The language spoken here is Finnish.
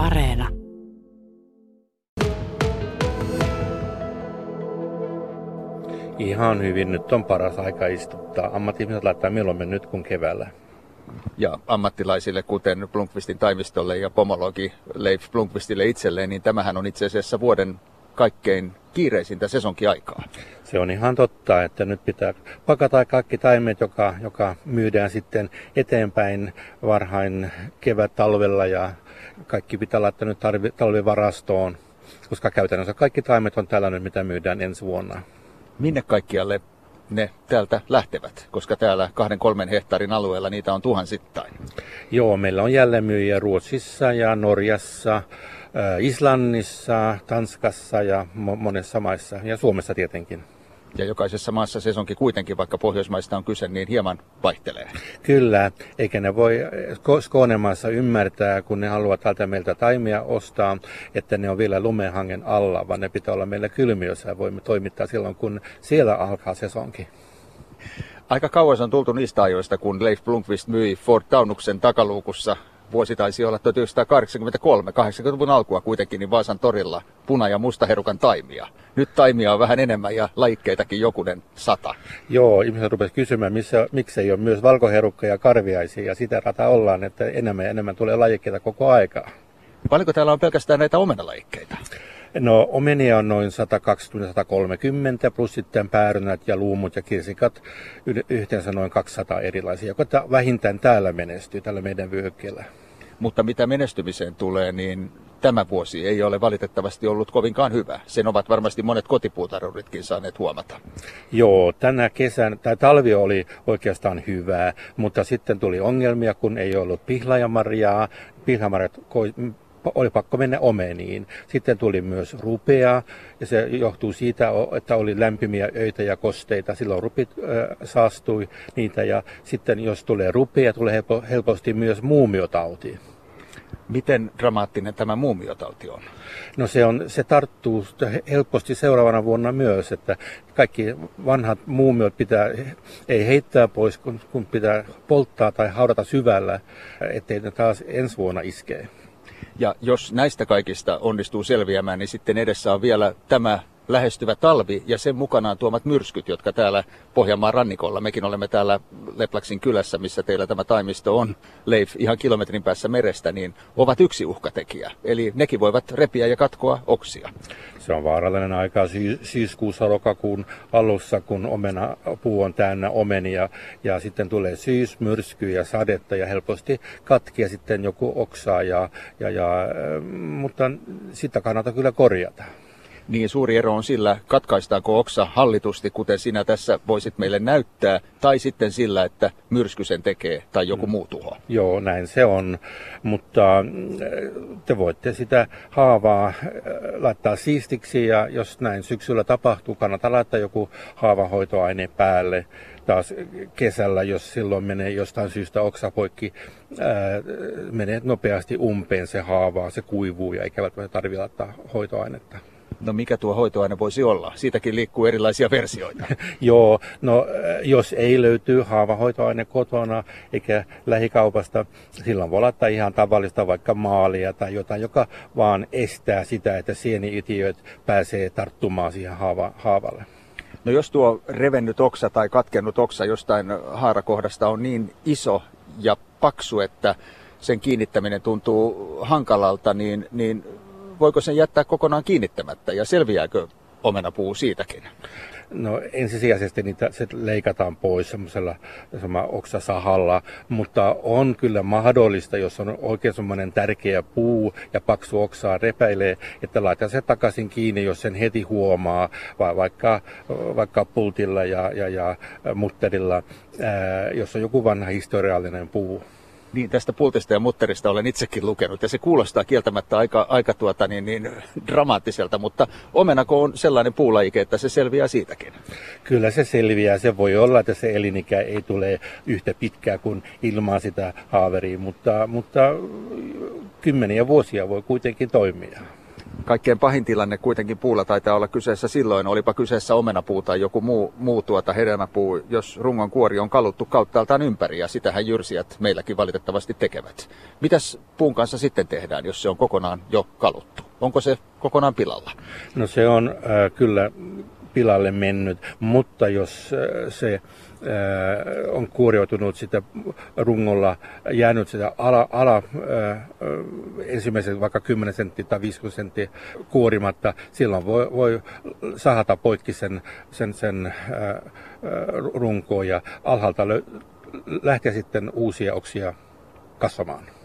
Areena. Ihan hyvin. Nyt on paras aika istuttaa. Ammattiihmiset laittaa milloin nyt kuin keväällä. Ja ammattilaisille, kuten Blunkvistin taimistolle ja pomologi Leif Blunkvistille itselleen, niin tämähän on itse asiassa vuoden kaikkein kiireisintä sesonkiaikaa. Se on ihan totta, että nyt pitää pakata kaikki taimet, joka, joka myydään sitten eteenpäin varhain kevät talvella ja kaikki pitää laittaa nyt talvivarastoon, koska käytännössä kaikki taimet on tällainen, mitä myydään ensi vuonna. Minne kaikkialle ne täältä lähtevät, koska täällä kahden kolmen hehtaarin alueella niitä on tuhansittain? Joo, meillä on jälleenmyyjiä Ruotsissa ja Norjassa, Islannissa, Tanskassa ja monessa maissa ja Suomessa tietenkin. Ja jokaisessa maassa sesonkin kuitenkin, vaikka Pohjoismaista on kyse, niin hieman vaihtelee. Kyllä, eikä ne voi Skånemaassa ymmärtää, kun ne haluavat täältä meiltä taimia ostaa, että ne on vielä lumehangen alla, vaan ne pitää olla meillä kylmiössä ja voimme toimittaa silloin, kun siellä alkaa sesonkin. Aika kauas on tultu niistä ajoista, kun Leif Blomqvist myi Ford Taunuksen takaluukussa vuosi taisi olla 1983, 80-luvun alkua kuitenkin, niin Vaasan torilla puna- ja mustaherukan taimia. Nyt taimia on vähän enemmän ja laikkeitakin jokunen sata. Joo, ihmiset rupesivat kysymään, missä, miksei ole myös valkoherukka ja karviaisia, ja sitä rata ollaan, että enemmän ja enemmän tulee lajikkeita koko aikaa. Paljonko täällä on pelkästään näitä omenalajikkeita? No omenia on noin 120-130 plus sitten päärynät ja luumut ja kirsikat yhteensä noin 200 erilaisia, joka vähintään täällä menestyy, tällä meidän vyöhykkeellä. Mutta mitä menestymiseen tulee, niin tämä vuosi ei ole valitettavasti ollut kovinkaan hyvä. Sen ovat varmasti monet kotipuutarhuritkin saaneet huomata. Joo, tänä kesän, tämä talvi oli oikeastaan hyvää, mutta sitten tuli ongelmia, kun ei ollut pihlajamarjaa. Pihlajamarjat oli pakko mennä omeniin. Sitten tuli myös rupea, ja se johtuu siitä, että oli lämpimiä öitä ja kosteita. Silloin rupit äh, saastui niitä, ja sitten jos tulee rupea, tulee helposti myös muumiotauti. Miten dramaattinen tämä muumiotauti on? No se, on, se tarttuu helposti seuraavana vuonna myös, että kaikki vanhat muumiot pitää, ei heittää pois, kun, kun pitää polttaa tai haudata syvällä, ettei ne taas ensi vuonna iskee. Ja jos näistä kaikista onnistuu selviämään, niin sitten edessä on vielä tämä lähestyvä talvi ja sen mukanaan tuomat myrskyt, jotka täällä Pohjanmaan rannikolla, mekin olemme täällä Leplaksin kylässä, missä teillä tämä taimisto on, Leif, ihan kilometrin päässä merestä, niin ovat yksi uhkatekijä. Eli nekin voivat repiä ja katkoa oksia. Se on vaarallinen aika syyskuussa lokakuun alussa, kun omena, puu on täynnä omenia ja sitten tulee syysmyrsky ja sadetta ja helposti katkia sitten joku oksaa, ja, ja, ja, mutta sitä kannattaa kyllä korjata niin suuri ero on sillä, katkaistaanko oksa hallitusti, kuten sinä tässä voisit meille näyttää, tai sitten sillä, että myrsky sen tekee tai joku muu tuho. Joo, näin se on, mutta mm, te voitte sitä haavaa äh, laittaa siistiksi ja jos näin syksyllä tapahtuu, kannattaa laittaa joku haavahoitoaine päälle taas kesällä, jos silloin menee jostain syystä oksa poikki, ää, äh, menee nopeasti umpeen se haavaa, se kuivuu ja eikä tarvitse laittaa hoitoainetta. No mikä tuo hoitoaine voisi olla? Siitäkin liikkuu erilaisia versioita. Joo, no jos ei löytyy haavahoitoaine kotona eikä lähikaupasta, silloin voi laittaa ihan tavallista vaikka maalia tai jotain, joka vaan estää sitä, että sieniitiöt pääsee tarttumaan siihen haava, haavalle. No jos tuo revennyt oksa tai katkennut oksa jostain haarakohdasta on niin iso ja paksu, että sen kiinnittäminen tuntuu hankalalta, niin, niin voiko sen jättää kokonaan kiinnittämättä ja selviääkö omenapuu siitäkin? No ensisijaisesti niitä se leikataan pois semmoisella oksasahalla, mutta on kyllä mahdollista, jos on oikein semmoinen tärkeä puu ja paksu oksaa repäilee, että laittaa se takaisin kiinni, jos sen heti huomaa, vai vaikka, vaikka pultilla ja, ja, ja mutterilla, ää, jos on joku vanha historiallinen puu. Niin, tästä pultista ja mutterista olen itsekin lukenut ja se kuulostaa kieltämättä aika, aika tuota, niin, niin, dramaattiselta, mutta omenako on sellainen puulajike, että se selviää siitäkin? Kyllä se selviää. Se voi olla, että se elinikä ei tule yhtä pitkää kuin ilman sitä haaveria, mutta, mutta kymmeniä vuosia voi kuitenkin toimia. Kaikkein pahin tilanne kuitenkin puulla taitaa olla kyseessä silloin, olipa kyseessä omenapuu tai joku muu, muu tuota hedelmäpuu, jos rungon kuori on kaluttu kauttaaltaan ympäri ja sitähän jyrsijät meilläkin valitettavasti tekevät. Mitäs puun kanssa sitten tehdään, jos se on kokonaan jo kaluttu? Onko se kokonaan pilalla? No se on äh, kyllä pilalle mennyt, mutta jos äh, se on kuorioitunut sitä rungolla, jäänyt sitä ala, ala äh, ensimmäisen vaikka 10 senttiä tai 50 senttiä kuorimatta, silloin voi, voi sahata poikki sen, sen, sen runkoon ja alhaalta lö, lähteä sitten uusia oksia kasvamaan.